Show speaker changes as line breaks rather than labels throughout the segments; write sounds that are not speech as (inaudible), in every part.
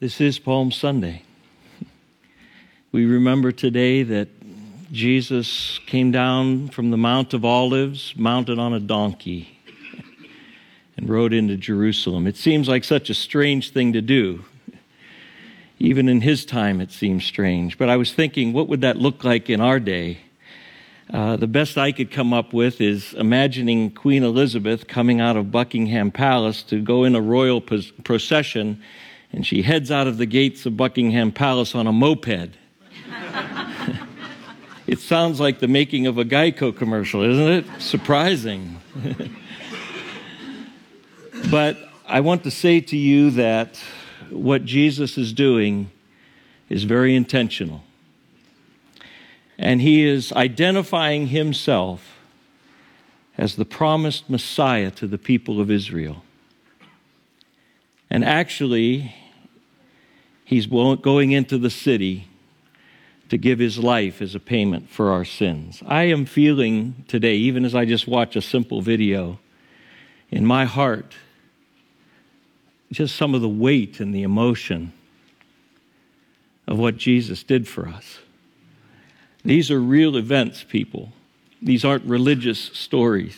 This is Palm Sunday. (laughs) We remember today that Jesus came down from the Mount of Olives mounted on a donkey (laughs) and rode into Jerusalem. It seems like such a strange thing to do. Even in his time, it seems strange. But I was thinking, what would that look like in our day? Uh, the best I could come up with is imagining Queen Elizabeth coming out of Buckingham Palace to go in a royal procession, and she heads out of the gates of Buckingham Palace on a moped. (laughs) it sounds like the making of a Geico commercial, isn't it? Surprising. (laughs) but I want to say to you that what Jesus is doing is very intentional. And he is identifying himself as the promised Messiah to the people of Israel. And actually, he's going into the city to give his life as a payment for our sins. I am feeling today, even as I just watch a simple video, in my heart, just some of the weight and the emotion of what Jesus did for us. These are real events, people. These aren't religious stories.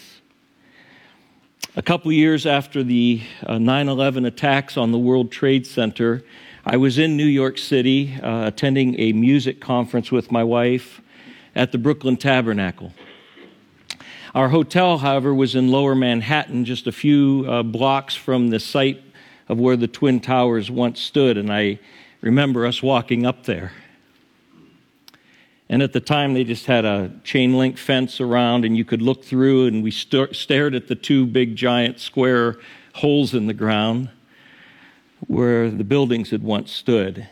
A couple years after the uh, 9 uh, 11 attacks on the World Trade Center, I was in New York City uh, attending a music conference with my wife at the Brooklyn Tabernacle. Our hotel, however, was in lower Manhattan, just a few uh, blocks from the site of where the Twin Towers once stood, and I remember us walking up there. And at the time, they just had a chain link fence around, and you could look through, and we st- stared at the two big, giant, square holes in the ground where the buildings had once stood.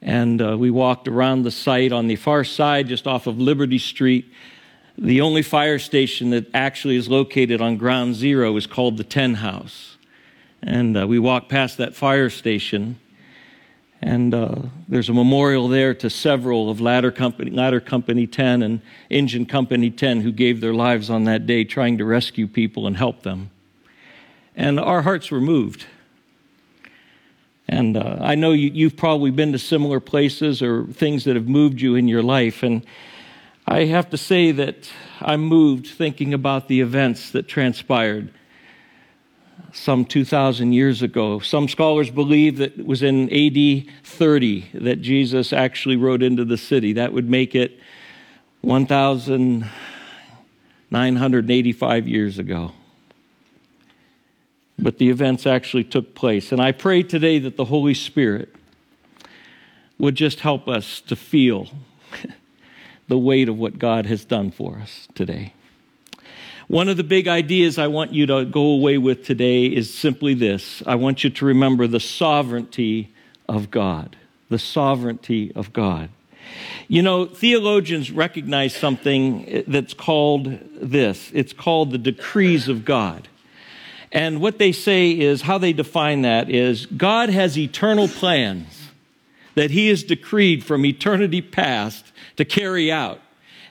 And uh, we walked around the site on the far side, just off of Liberty Street. The only fire station that actually is located on ground zero is called the Ten House. And uh, we walked past that fire station and uh, there's a memorial there to several of Ladder Company, Ladder Company 10 and Engine Company 10 who gave their lives on that day trying to rescue people and help them. And our hearts were moved. And uh, I know you, you've probably been to similar places or things that have moved you in your life. And I have to say that I'm moved thinking about the events that transpired some 2,000 years ago. Some scholars believe that it was in AD 30 that Jesus actually rode into the city. That would make it 1,985 years ago. But the events actually took place. And I pray today that the Holy Spirit would just help us to feel (laughs) the weight of what God has done for us today. One of the big ideas I want you to go away with today is simply this I want you to remember the sovereignty of God. The sovereignty of God. You know, theologians recognize something that's called this it's called the decrees of God. And what they say is, how they define that is God has eternal plans that He has decreed from eternity past to carry out.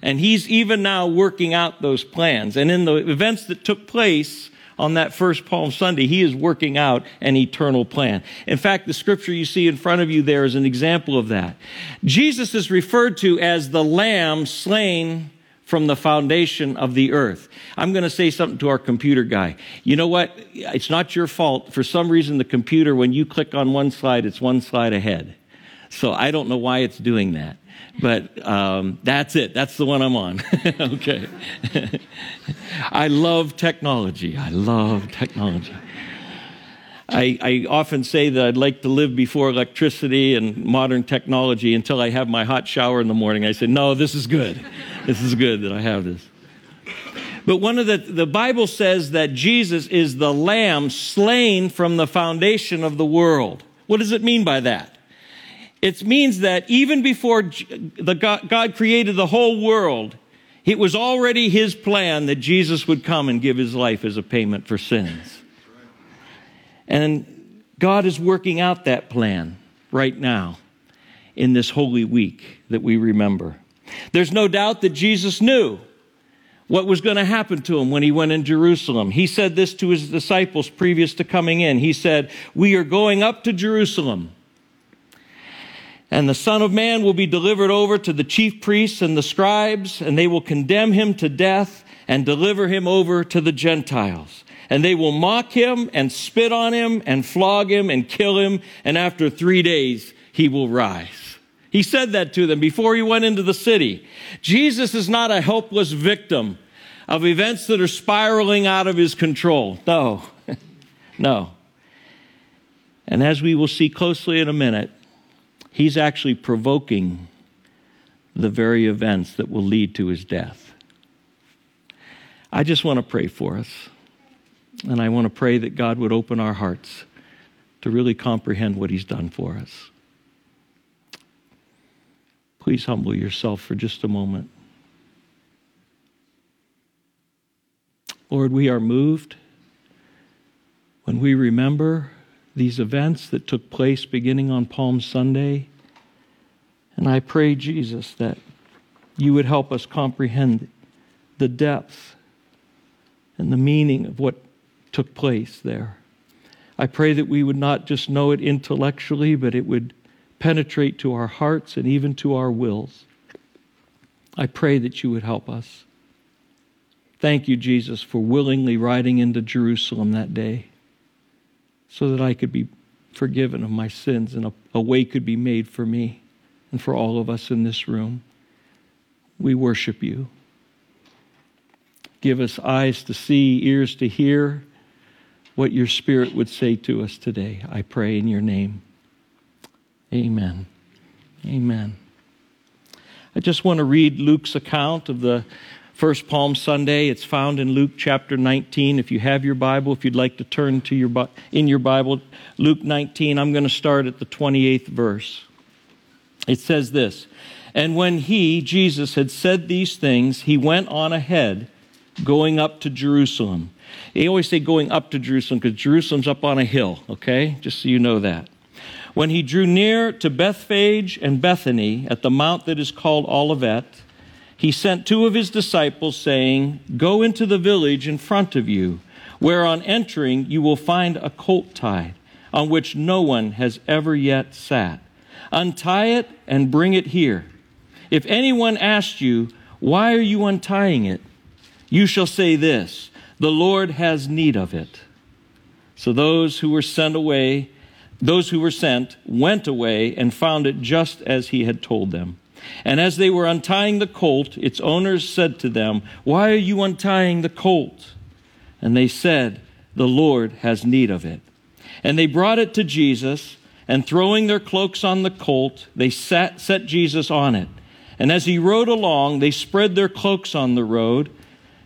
And he's even now working out those plans. And in the events that took place on that first Palm Sunday, he is working out an eternal plan. In fact, the scripture you see in front of you there is an example of that. Jesus is referred to as the lamb slain from the foundation of the earth. I'm going to say something to our computer guy. You know what? It's not your fault. For some reason, the computer, when you click on one slide, it's one slide ahead. So I don't know why it's doing that. But um, that's it. That's the one I'm on. (laughs) okay. (laughs) I love technology. I love technology. I, I, often say that I'd like to live before electricity and modern technology until I have my hot shower in the morning. I say, no, this is good. This is good that I have this. But one of the, the Bible says that Jesus is the lamb slain from the foundation of the world. What does it mean by that? It means that even before the God, God created the whole world, it was already his plan that Jesus would come and give his life as a payment for sins. And God is working out that plan right now in this holy week that we remember. There's no doubt that Jesus knew what was going to happen to him when he went in Jerusalem. He said this to his disciples previous to coming in. He said, We are going up to Jerusalem. And the Son of Man will be delivered over to the chief priests and the scribes, and they will condemn him to death and deliver him over to the Gentiles. And they will mock him and spit on him and flog him and kill him, and after three days he will rise. He said that to them before he went into the city. Jesus is not a helpless victim of events that are spiraling out of his control. No, (laughs) no. And as we will see closely in a minute, He's actually provoking the very events that will lead to his death. I just want to pray for us. And I want to pray that God would open our hearts to really comprehend what he's done for us. Please humble yourself for just a moment. Lord, we are moved when we remember these events that took place beginning on Palm Sunday. And I pray, Jesus, that you would help us comprehend the depth and the meaning of what took place there. I pray that we would not just know it intellectually, but it would penetrate to our hearts and even to our wills. I pray that you would help us. Thank you, Jesus, for willingly riding into Jerusalem that day so that I could be forgiven of my sins and a, a way could be made for me and for all of us in this room. We worship you. Give us eyes to see, ears to hear what your Spirit would say to us today. I pray in your name. Amen. Amen. I just want to read Luke's account of the First Palm Sunday. It's found in Luke chapter 19. If you have your Bible, if you'd like to turn to your in your Bible, Luke 19, I'm going to start at the 28th verse. It says this, and when he, Jesus, had said these things, he went on ahead, going up to Jerusalem. They always say going up to Jerusalem because Jerusalem's up on a hill, okay? Just so you know that. When he drew near to Bethphage and Bethany at the mount that is called Olivet, he sent two of his disciples, saying, Go into the village in front of you, where on entering you will find a colt tied, on which no one has ever yet sat. Untie it and bring it here. If anyone asks you, Why are you untying it? you shall say this The Lord has need of it. So those who were sent away, those who were sent, went away and found it just as he had told them. And as they were untying the colt, its owners said to them, Why are you untying the colt? And they said, The Lord has need of it. And they brought it to Jesus, and throwing their cloaks on the colt, they sat, set Jesus on it. And as he rode along, they spread their cloaks on the road.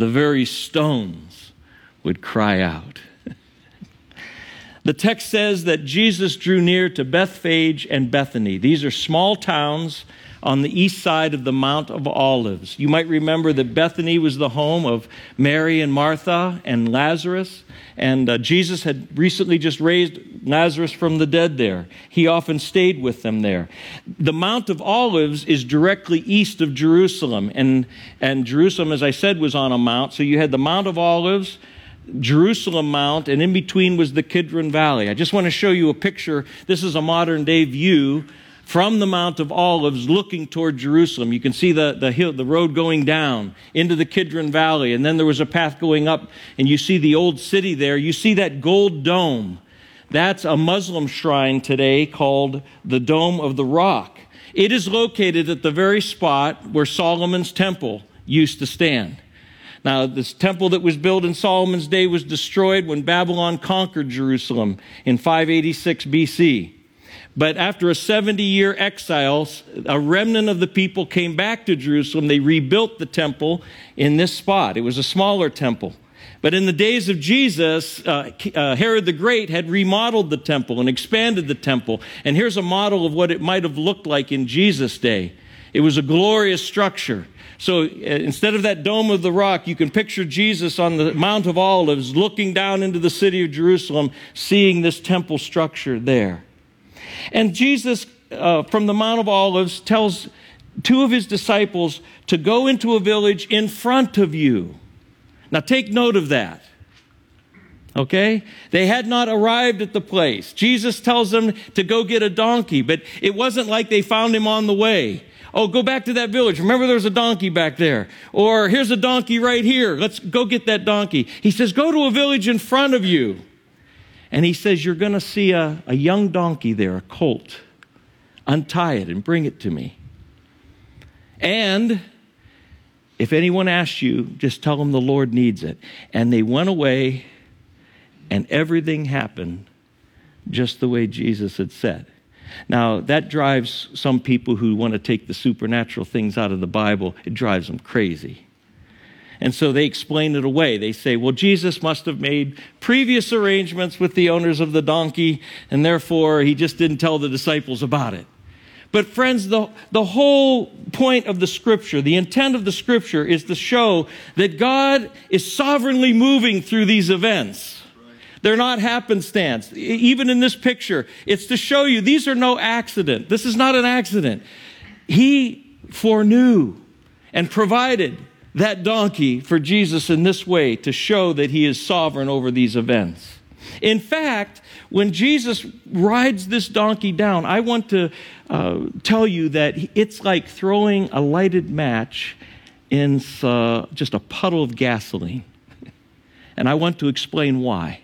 the very stones would cry out. (laughs) the text says that Jesus drew near to Bethphage and Bethany. These are small towns on the east side of the Mount of Olives. You might remember that Bethany was the home of Mary and Martha and Lazarus. And uh, Jesus had recently just raised Lazarus from the dead there. He often stayed with them there. The Mount of Olives is directly east of Jerusalem. And, and Jerusalem, as I said, was on a mount. So you had the Mount of Olives. Jerusalem Mount, and in between was the Kidron Valley. I just want to show you a picture. This is a modern day view from the Mount of Olives looking toward Jerusalem. You can see the, the hill, the road going down into the Kidron Valley, and then there was a path going up, and you see the old city there. You see that gold dome. That's a Muslim shrine today called the Dome of the Rock. It is located at the very spot where Solomon's temple used to stand. Now, this temple that was built in Solomon's day was destroyed when Babylon conquered Jerusalem in 586 BC. But after a 70 year exile, a remnant of the people came back to Jerusalem. They rebuilt the temple in this spot. It was a smaller temple. But in the days of Jesus, uh, uh, Herod the Great had remodeled the temple and expanded the temple. And here's a model of what it might have looked like in Jesus' day. It was a glorious structure. So uh, instead of that dome of the rock, you can picture Jesus on the Mount of Olives looking down into the city of Jerusalem, seeing this temple structure there. And Jesus, uh, from the Mount of Olives, tells two of his disciples to go into a village in front of you. Now take note of that. Okay? They had not arrived at the place. Jesus tells them to go get a donkey, but it wasn't like they found him on the way. Oh, go back to that village. Remember there's a donkey back there. Or here's a donkey right here. Let's go get that donkey. He says, go to a village in front of you. And he says, You're going to see a, a young donkey there, a colt. Untie it and bring it to me. And if anyone asks you, just tell them the Lord needs it. And they went away, and everything happened just the way Jesus had said. Now, that drives some people who want to take the supernatural things out of the Bible, it drives them crazy. And so they explain it away. They say, well, Jesus must have made previous arrangements with the owners of the donkey, and therefore he just didn't tell the disciples about it. But, friends, the, the whole point of the scripture, the intent of the scripture is to show that God is sovereignly moving through these events. They're not happenstance. Even in this picture, it's to show you these are no accident. This is not an accident. He foreknew and provided that donkey for Jesus in this way to show that he is sovereign over these events. In fact, when Jesus rides this donkey down, I want to uh, tell you that it's like throwing a lighted match in uh, just a puddle of gasoline. (laughs) And I want to explain why.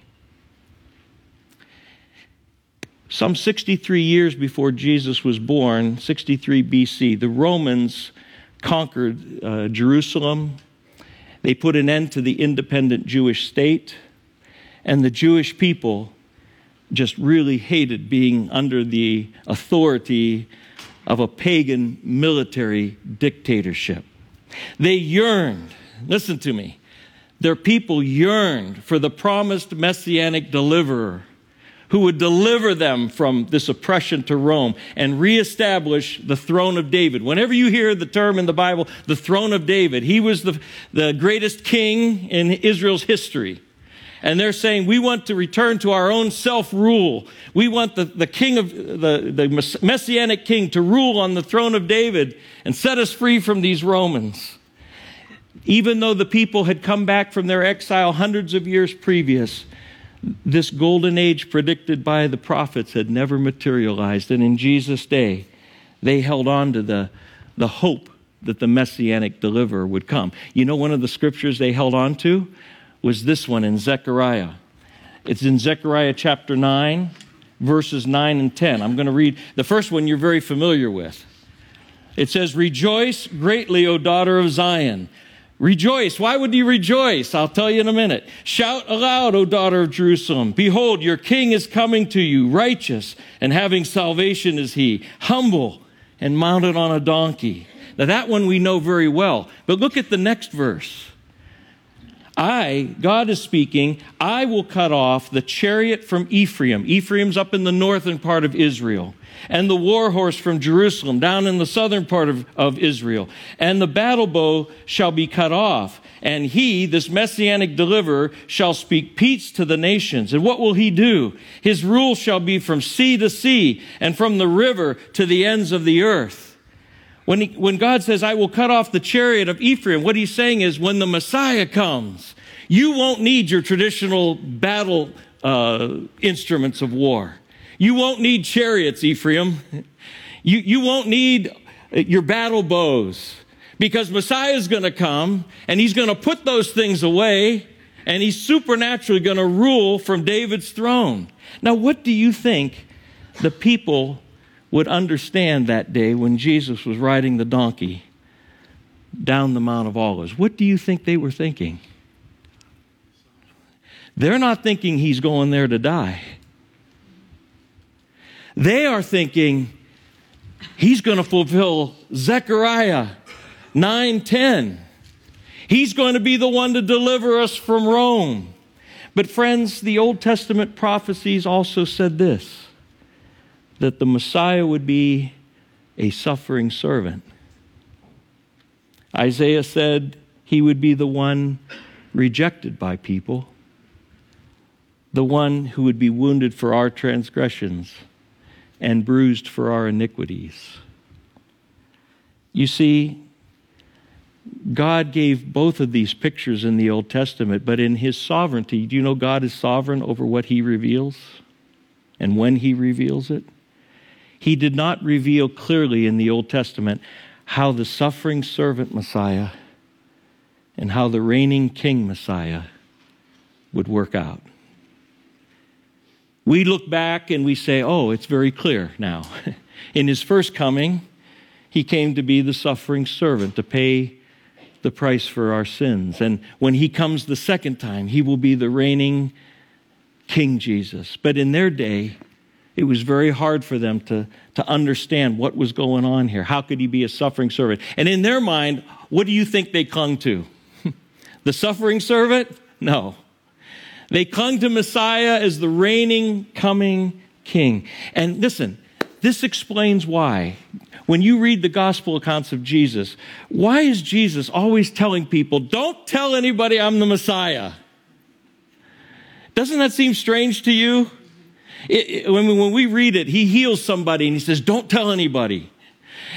Some 63 years before Jesus was born, 63 BC, the Romans conquered uh, Jerusalem. They put an end to the independent Jewish state. And the Jewish people just really hated being under the authority of a pagan military dictatorship. They yearned, listen to me, their people yearned for the promised messianic deliverer who would deliver them from this oppression to Rome and reestablish the throne of David. Whenever you hear the term in the Bible, the throne of David, he was the, the greatest king in Israel's history. And they're saying, we want to return to our own self rule. We want the, the king of the, the messianic king to rule on the throne of David and set us free from these Romans. Even though the people had come back from their exile hundreds of years previous, this golden age predicted by the prophets had never materialized. And in Jesus' day, they held on to the, the hope that the messianic deliverer would come. You know, one of the scriptures they held on to was this one in Zechariah. It's in Zechariah chapter 9, verses 9 and 10. I'm going to read the first one you're very familiar with. It says, Rejoice greatly, O daughter of Zion. Rejoice. Why would you rejoice? I'll tell you in a minute. Shout aloud, O daughter of Jerusalem. Behold, your king is coming to you, righteous and having salvation is he, humble and mounted on a donkey. Now, that one we know very well. But look at the next verse. I, God is speaking, I will cut off the chariot from Ephraim. Ephraim's up in the northern part of Israel. And the war horse from Jerusalem, down in the southern part of, of Israel. And the battle bow shall be cut off. And he, this messianic deliverer, shall speak peace to the nations. And what will he do? His rule shall be from sea to sea and from the river to the ends of the earth. When, he, when God says, I will cut off the chariot of Ephraim, what he's saying is, when the Messiah comes, you won't need your traditional battle uh, instruments of war. You won't need chariots, Ephraim. You, you won't need uh, your battle bows because Messiah is going to come and he's going to put those things away and he's supernaturally going to rule from David's throne. Now, what do you think the people would understand that day when Jesus was riding the donkey down the Mount of Olives. What do you think they were thinking? They're not thinking he's going there to die. They are thinking he's going to fulfill Zechariah 9:10. He's going to be the one to deliver us from Rome. But friends, the Old Testament prophecies also said this that the Messiah would be a suffering servant. Isaiah said he would be the one rejected by people, the one who would be wounded for our transgressions and bruised for our iniquities. You see, God gave both of these pictures in the Old Testament, but in His sovereignty, do you know God is sovereign over what He reveals and when He reveals it? He did not reveal clearly in the Old Testament how the suffering servant Messiah and how the reigning king Messiah would work out. We look back and we say, oh, it's very clear now. (laughs) in his first coming, he came to be the suffering servant, to pay the price for our sins. And when he comes the second time, he will be the reigning King Jesus. But in their day, it was very hard for them to, to understand what was going on here. How could he be a suffering servant? And in their mind, what do you think they clung to? (laughs) the suffering servant? No. They clung to Messiah as the reigning, coming king. And listen, this explains why. When you read the gospel accounts of Jesus, why is Jesus always telling people, don't tell anybody I'm the Messiah? Doesn't that seem strange to you? It, it, when, when we read it, he heals somebody and he says, Don't tell anybody.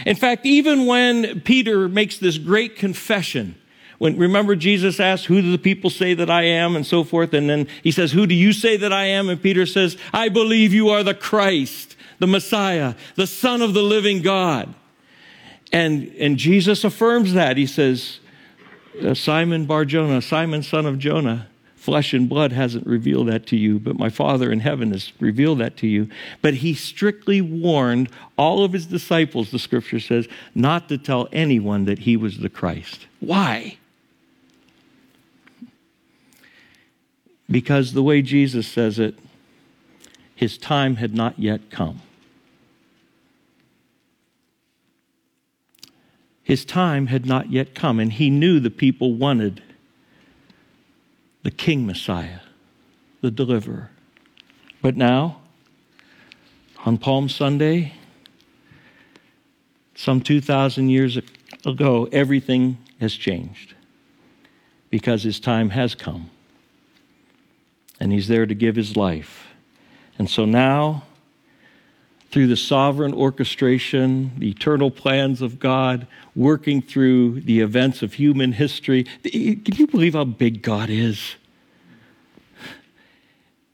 In fact, even when Peter makes this great confession, when remember Jesus asked, Who do the people say that I am? and so forth, and then he says, Who do you say that I am? And Peter says, I believe you are the Christ, the Messiah, the Son of the living God. And, and Jesus affirms that. He says, uh, Simon Bar Jonah, Simon son of Jonah, Flesh and blood hasn't revealed that to you, but my Father in heaven has revealed that to you. But he strictly warned all of his disciples, the scripture says, not to tell anyone that he was the Christ. Why? Because the way Jesus says it, his time had not yet come. His time had not yet come, and he knew the people wanted the King Messiah, the deliverer. But now, on Palm Sunday, some 2,000 years ago, everything has changed because his time has come. And he's there to give his life. And so now, through the sovereign orchestration, the eternal plans of God, working through the events of human history. Can you believe how big God is?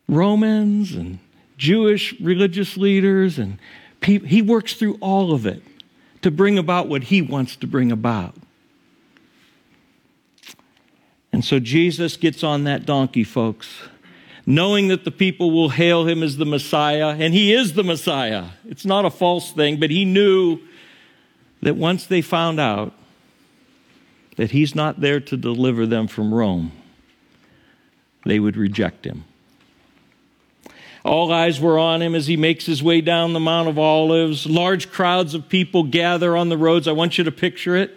Romans and Jewish religious leaders and people, he works through all of it to bring about what he wants to bring about. And so Jesus gets on that donkey, folks knowing that the people will hail him as the Messiah, and he is the Messiah. It's not a false thing, but he knew that once they found out that he's not there to deliver them from Rome, they would reject him. All eyes were on him as he makes his way down the Mount of Olives. Large crowds of people gather on the roads. I want you to picture it.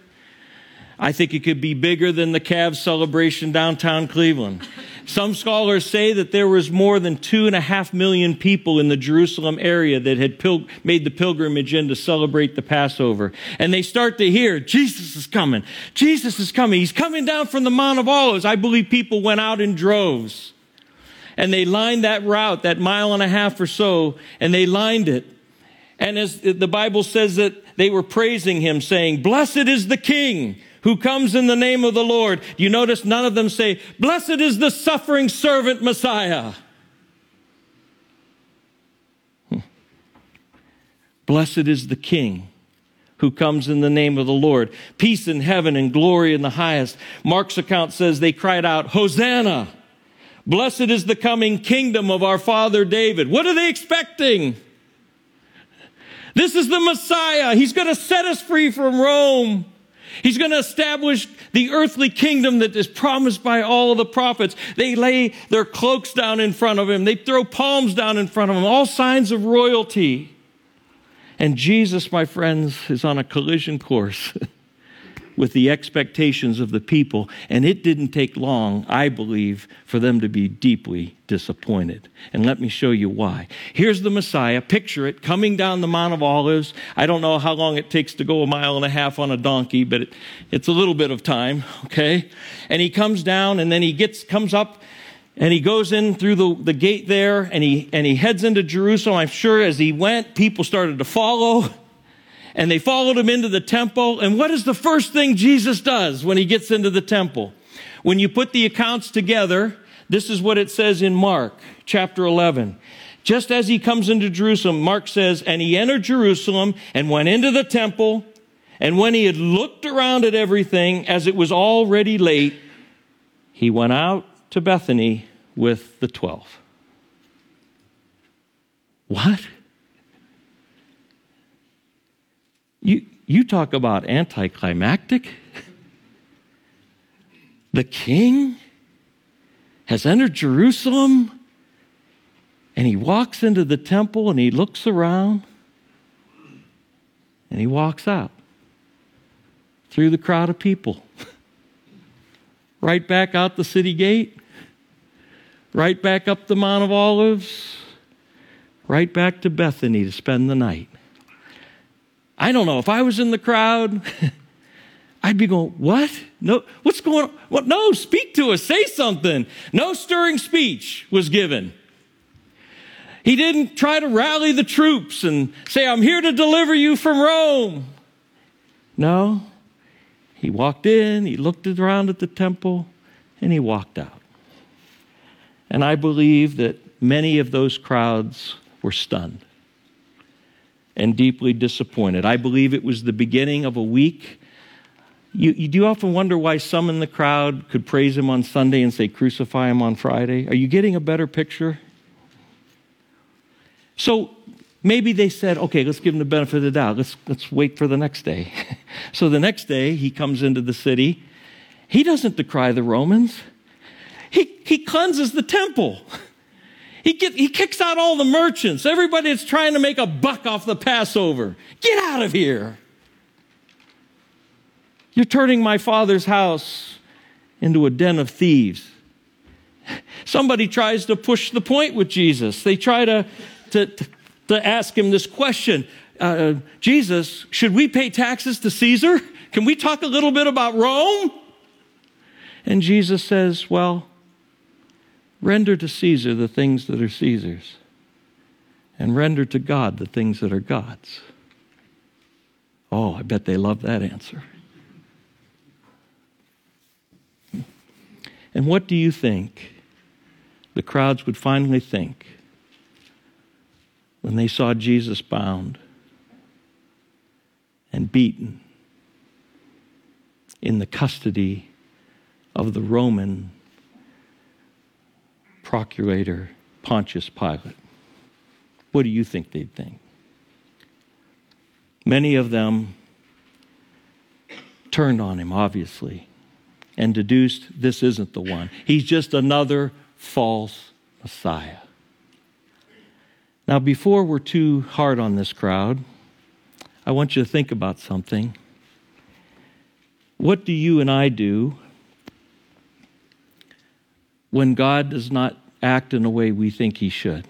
I think it could be bigger than the Cavs celebration downtown Cleveland. Some scholars say that there was more than two and a half million people in the Jerusalem area that had pil- made the pilgrimage in to celebrate the Passover. And they start to hear, Jesus is coming. Jesus is coming. He's coming down from the Mount of Olives. I believe people went out in droves. And they lined that route, that mile and a half or so, and they lined it. And as the Bible says that they were praising him, saying, Blessed is the King who comes in the name of the Lord. You notice none of them say, Blessed is the suffering servant Messiah. Hmm. Blessed is the King who comes in the name of the Lord. Peace in heaven and glory in the highest. Mark's account says they cried out, Hosanna! Blessed is the coming kingdom of our father David. What are they expecting? This is the Messiah. He's going to set us free from Rome. He's going to establish the earthly kingdom that is promised by all of the prophets. They lay their cloaks down in front of him. They throw palms down in front of him, all signs of royalty. And Jesus, my friends, is on a collision course (laughs) with the expectations of the people. And it didn't take long, I believe, for them to be deeply disappointed. And let me show you why. Here's the Messiah. Picture it coming down the Mount of Olives. I don't know how long it takes to go a mile and a half on a donkey, but it, it's a little bit of time, okay? And he comes down and then he gets, comes up and he goes in through the, the gate there and he, and he heads into Jerusalem. I'm sure as he went, people started to follow and they followed him into the temple. And what is the first thing Jesus does when he gets into the temple? When you put the accounts together, this is what it says in Mark chapter 11. Just as he comes into Jerusalem, Mark says, and he entered Jerusalem and went into the temple. And when he had looked around at everything, as it was already late, he went out to Bethany with the twelve. What? You, you talk about anticlimactic? The king has entered Jerusalem and he walks into the temple and he looks around and he walks out through the crowd of people. (laughs) right back out the city gate, right back up the Mount of Olives, right back to Bethany to spend the night. I don't know if I was in the crowd, (laughs) I'd be going, "What? No, what's going on? What? No, speak to us, say something." No stirring speech was given. He didn't try to rally the troops and say, "I'm here to deliver you from Rome." No. He walked in, he looked around at the temple, and he walked out. And I believe that many of those crowds were stunned and deeply disappointed. I believe it was the beginning of a week. You, you do often wonder why some in the crowd could praise him on Sunday and say, crucify him on Friday. Are you getting a better picture? So maybe they said, okay, let's give him the benefit of the doubt. Let's, let's wait for the next day. (laughs) so the next day, he comes into the city. He doesn't decry the Romans, he, he cleanses the temple. (laughs) He, get, he kicks out all the merchants, everybody that's trying to make a buck off the Passover. Get out of here. You're turning my father's house into a den of thieves. Somebody tries to push the point with Jesus. They try to, to, to ask him this question uh, Jesus, should we pay taxes to Caesar? Can we talk a little bit about Rome? And Jesus says, Well, render to Caesar the things that are Caesar's, and render to God the things that are God's. Oh, I bet they love that answer. And what do you think the crowds would finally think when they saw Jesus bound and beaten in the custody of the Roman procurator Pontius Pilate. What do you think they'd think? Many of them turned on him, obviously, and deduced this isn't the one. He's just another false Messiah. Now, before we're too hard on this crowd, I want you to think about something. What do you and I do when God does not act in a way we think he should?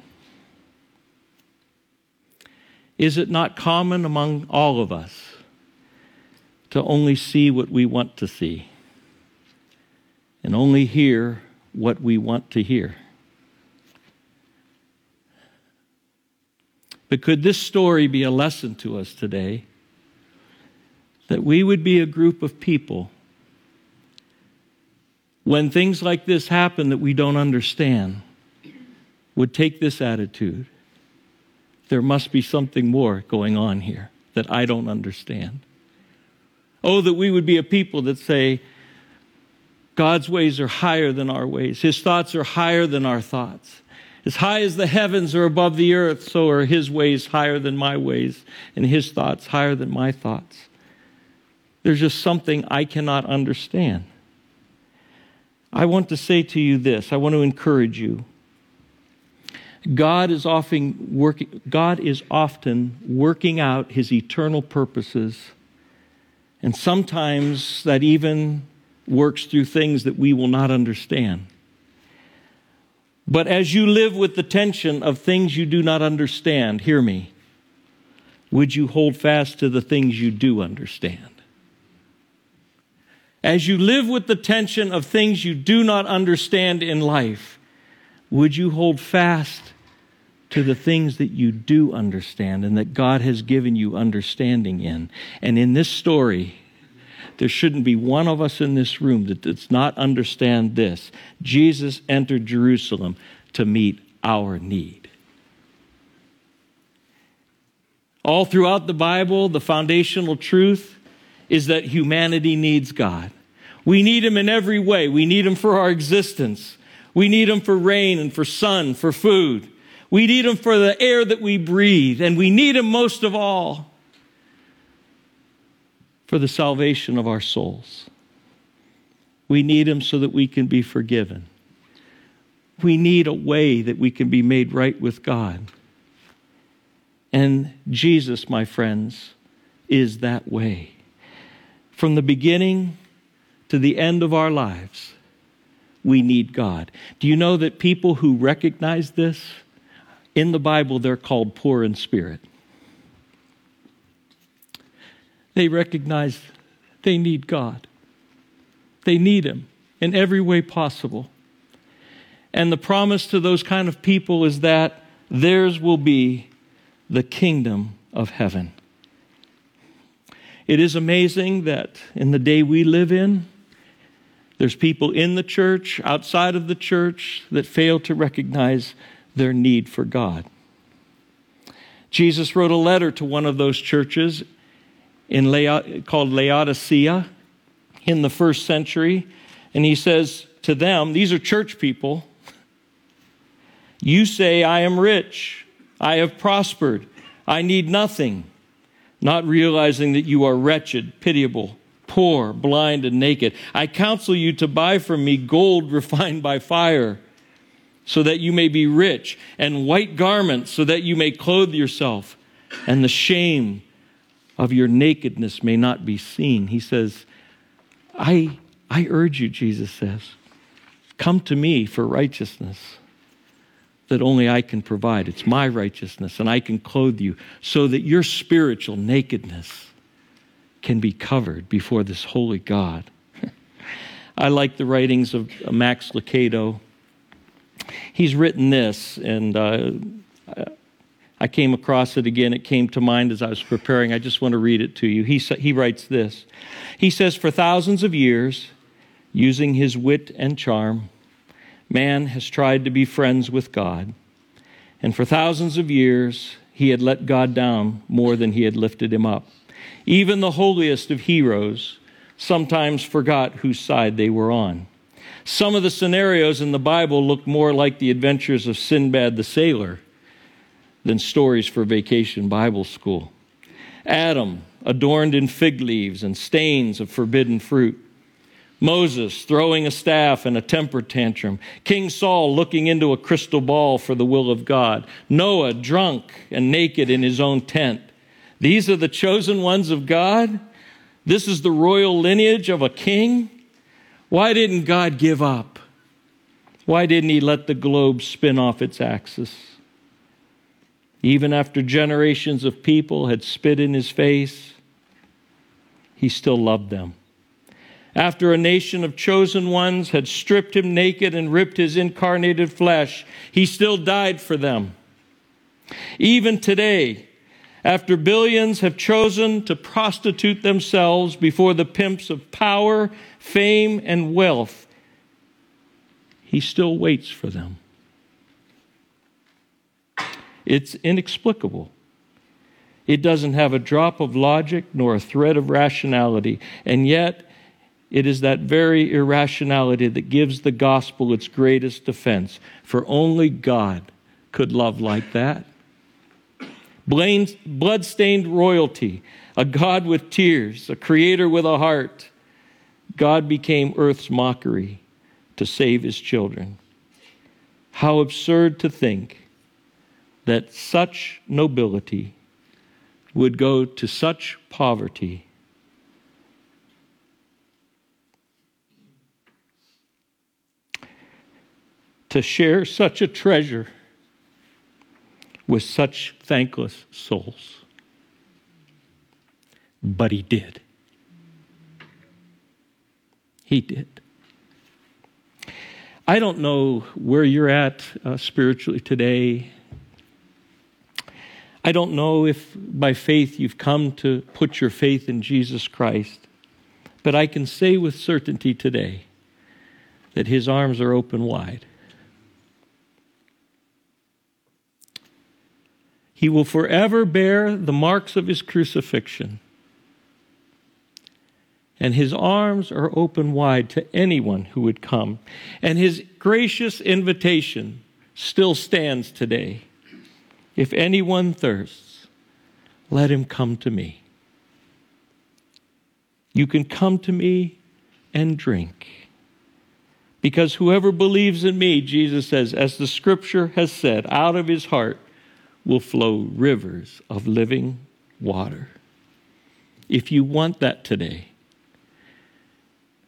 Is it not common among all of us to only see what we want to see and only hear what we want to hear? But could this story be a lesson to us today? That we would be a group of people when things like this happen that we don't understand, would take this attitude. There must be something more going on here that I don't understand. Oh, that we would be a people that say, God's ways are higher than our ways. His thoughts are higher than our thoughts. As high as the heavens are above the earth, so are his ways higher than my ways, and his thoughts higher than my thoughts. There's just something I cannot understand. I want to say to you this I want to encourage you God is often working, God is often working out his eternal purposes. And sometimes that even works through things that we will not understand. But as you live with the tension of things you do not understand, hear me, would you hold fast to the things you do understand? As you live with the tension of things you do not understand in life, would you hold fast to the things that you do understand and that God has given you understanding in? And in this story, there shouldn't be one of us in this room that does not understand this. Jesus entered Jerusalem to meet our need. All throughout the Bible, the foundational truth is that humanity needs God. We need Him in every way. We need Him for our existence. We need Him for rain and for sun, for food. We need Him for the air that we breathe. And we need Him most of all for the salvation of our souls. We need Him so that we can be forgiven. We need a way that we can be made right with God. And Jesus, my friends, is that way. From the beginning to the end of our lives, we need God. Do you know that people who recognize this, in the Bible, they're called poor in spirit? They recognize they need God, they need Him in every way possible. And the promise to those kind of people is that theirs will be the kingdom of heaven. It is amazing that in the day we live in, there's people in the church, outside of the church, that fail to recognize their need for God. Jesus wrote a letter to one of those churches in called Laodicea in the first century, and he says to them, These are church people. You say, I am rich, I have prospered, I need nothing, not realizing that you are wretched, pitiable, poor, blind, and naked. I counsel you to buy from me gold (laughs) refined by fire, so that you may be rich, and white garments, so that you may clothe yourself, and the shame of your nakedness may not be seen. He says, I, I urge you, Jesus says, come to me for righteousness that only I can provide. It's my righteousness, and I can clothe you so that your spiritual nakedness can be covered before this holy God. (laughs) I like the writings of Max Lucado. He's written this, and uh, I came across it again. It came to mind as I was preparing. I just want to read it to you. He, he writes this He says, For thousands of years, using his wit and charm, man has tried to be friends with God. And for thousands of years, he had let God down more than he had lifted him up. Even the holiest of heroes sometimes forgot whose side they were on. Some of the scenarios in the Bible look more like the adventures of Sinbad the sailor than stories for vacation Bible school. Adam, adorned in fig leaves and stains of forbidden fruit. Moses throwing a staff in a temper tantrum, King Saul looking into a crystal ball for the will of God, Noah drunk and naked in his own tent. These are the chosen ones of God? This is the royal lineage of a king? Why didn't God give up? Why didn't he let the globe spin off its axis? Even after generations of people had spit in his face, he still loved them after a nation of chosen ones had stripped him naked and ripped his incarnated flesh, he still died for them. Even today, after billions have chosen to prostitute themselves before the pimps of power, fame, and wealth, he still waits for them. It's inexplicable. It doesn't have a drop of logic nor a thread of rationality, and yet it is that very irrationality that gives the gospel its greatest defense, for only God could love like that. Blood-stained royalty, a God with tears, a creator with a heart. God became earth's mockery to save his children. How absurd to think that such nobility would go to such poverty. To share such a treasure with such thankless souls. But he did. He did. I don't know where you're at uh, spiritually today. I don't know if by faith you've come to put your faith in Jesus Christ, but I can say with certainty today that his arms are open wide. He will forever bear the marks of his crucifixion and his arms are open wide to anyone who would come. And his gracious invitation still stands today. If anyone thirsts, let him come to me. You can come to me and drink. Because whoever believes in me, Jesus says, as the scripture has said, out of his heart will flow rivers of living water. If you want that today,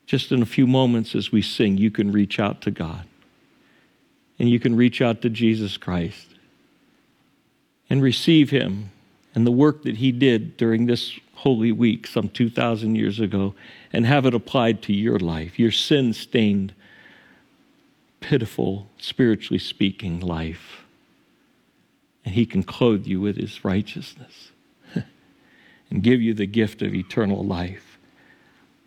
just in a few moments as we sing, you can reach out to God. And you can reach out to Jesus Christ and receive Him and the work that He did during this Holy Week some 2,000 years ago and have it applied to your life, your sin stained, pitiful, spiritually speaking life. And He can clothe you with His righteousness (laughs) and give you the gift of eternal life.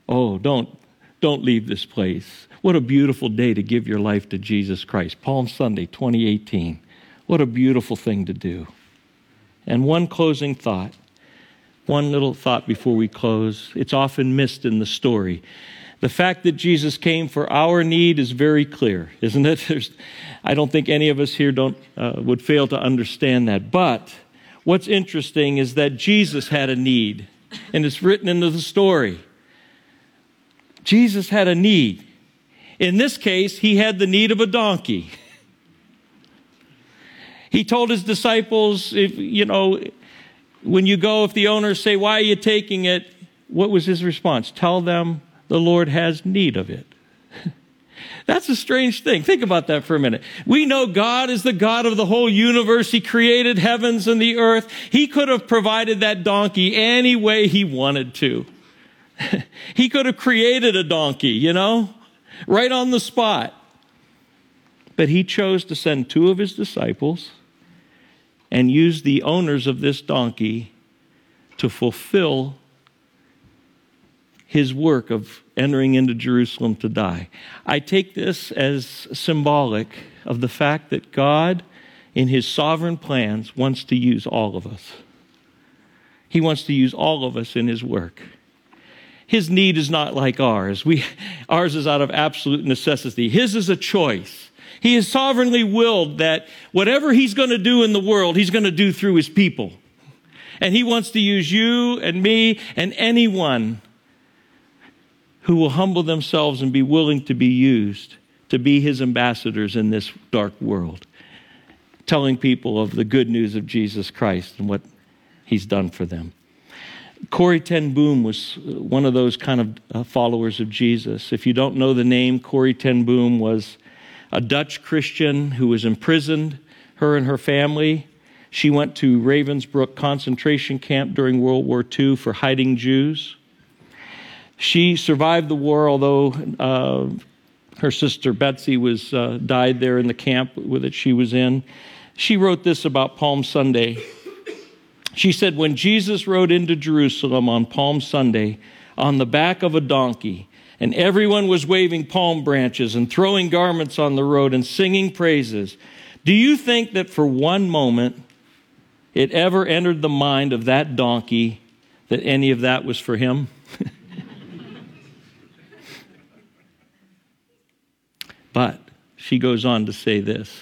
Oh, don't don't leave this place. What a beautiful day to give your life to Jesus Christ. Palm Sunday 2018. What a beautiful thing to do. And one closing thought, one little thought before we close. It's often missed in the story. The fact that Jesus came for our need is very clear, isn't it? (laughs) There's, I don't think any of us here don't, uh, would fail to understand that. But what's interesting is that Jesus had a need, and it's written into the story. Jesus had a need. In this case, he had the need of a donkey. He told his disciples, if, you know, when you go, if the owners say, Why are you taking it? What was his response? Tell them the Lord has need of it. (laughs) That's a strange thing. Think about that for a minute. We know God is the God of the whole universe. He created heavens and the earth. He could have provided that donkey any way he wanted to. (laughs) he could have created a donkey, you know, right on the spot. But he chose to send two of his disciples and use the owners of this donkey to fulfill his work of entering into Jerusalem to die. I take this as symbolic of the fact that God, in his sovereign plans, wants to use all of us. He wants to use all of us in his work. His need is not like ours. We, (laughs) ours is out of absolute necessity. His is a choice. He has sovereignly willed that whatever he's going to do in the world, he's going to do through his people. And he wants to use you and me and anyone who will humble themselves and be willing to be used to be his ambassadors in this dark world, telling people of the good news of Jesus Christ and what he's done for them. Corrie ten Boom was one of those kind of uh, followers of Jesus. If you don't know the name, Corrie ten Boom was a Dutch Christian who was imprisoned, her and her family. She went to Ravensbrück concentration camp during World War II for hiding Jews. She survived the war, although uh, her sister Betsie was uh, died there in the camp that she was in. She wrote this about Palm Sunday. She said, When Jesus rode into Jerusalem on Palm Sunday on the back of a donkey, and everyone was waving palm branches and throwing garments on the road and singing praises, do you think that for one moment it ever entered the mind of that donkey that any of that was for him? (laughs) but she goes on to say this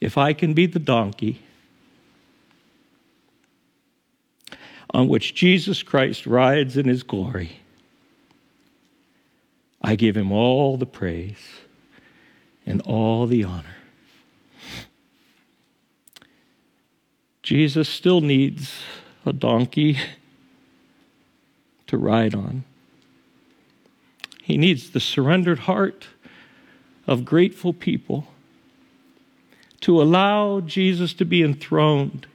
If I can be the donkey, on which Jesus Christ rides in his glory. I give him all the praise and all the honor. Jesus still needs a donkey to ride on. He needs the surrendered heart of grateful people to allow Jesus to be enthroned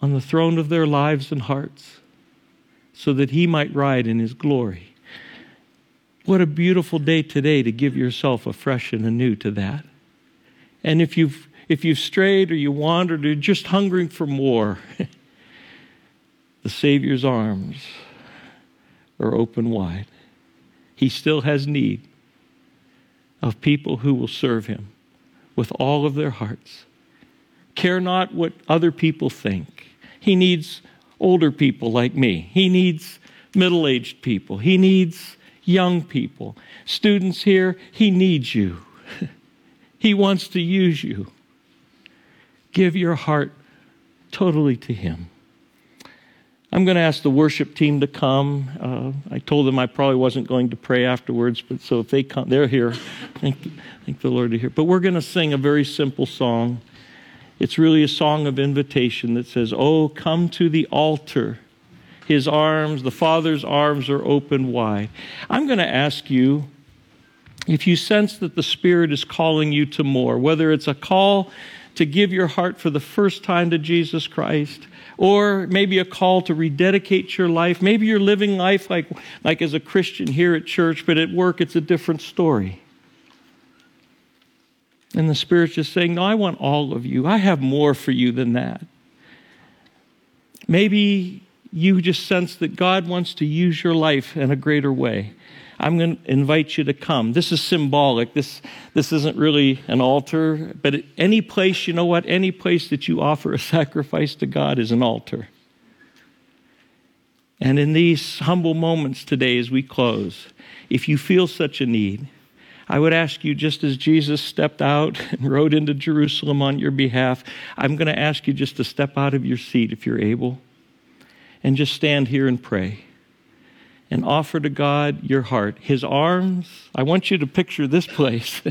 on the throne of their lives and hearts so that he might ride in his glory. What a beautiful day today to give yourself afresh and anew to that. And if you've if you've strayed or you wandered or just hungering for more, (laughs) the Savior's arms are open wide. He still has need of people who will serve him with all of their hearts. Care not what other people think. He needs older people like me. He needs middle aged people. He needs young people. Students here, he needs you. (laughs) he wants to use you. Give your heart totally to him. I'm going to ask the worship team to come. Uh, I told them I probably wasn't going to pray afterwards, but so if they come, they're here. (laughs) thank, thank the Lord to hear. But we're going to sing a very simple song. It's really a song of invitation that says, Oh, come to the altar. His arms, the Father's arms are open wide. I'm going to ask you if you sense that the Spirit is calling you to more, whether it's a call to give your heart for the first time to Jesus Christ, or maybe a call to rededicate your life. Maybe you're living life like, like as a Christian here at church, but at work it's a different story. And the Spirit's just saying, No, I want all of you. I have more for you than that. Maybe you just sense that God wants to use your life in a greater way. I'm going to invite you to come. This is symbolic. This, this isn't really an altar, but any place, you know what? Any place that you offer a (laughs) sacrifice to God is an altar. And in these humble moments today, as we close, if you feel such a need, I would ask you, just as Jesus stepped out (laughs) and rode into Jerusalem on your behalf, I'm going to ask you just to step out of your seat if you're able and just stand here and pray and offer to God your heart. His arms, I want you to picture this place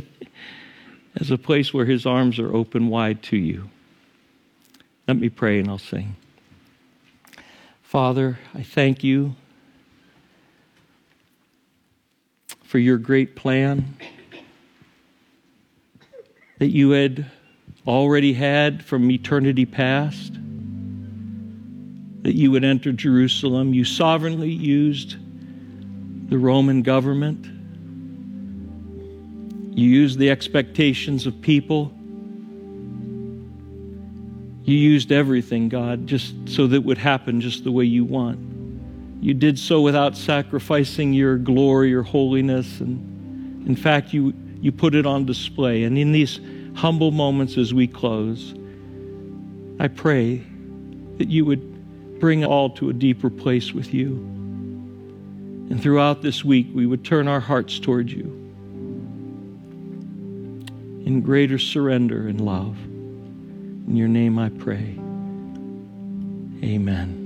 (laughs) as a place where His arms are open wide to you. Let me pray and I'll sing. Father, I thank you for your great plan that you had already had from eternity past, that you would enter Jerusalem. You sovereignly used the Roman government. You used the expectations of people. You used everything, God, just so that it would happen just the way you want. You did so without sacrificing your glory or holiness. And in fact, you, you put it on display. And in these humble moments as we close, I pray that you would bring all to a deeper place with you. And throughout this week, we would turn our hearts toward you in greater surrender and love. In your name I pray. Amen.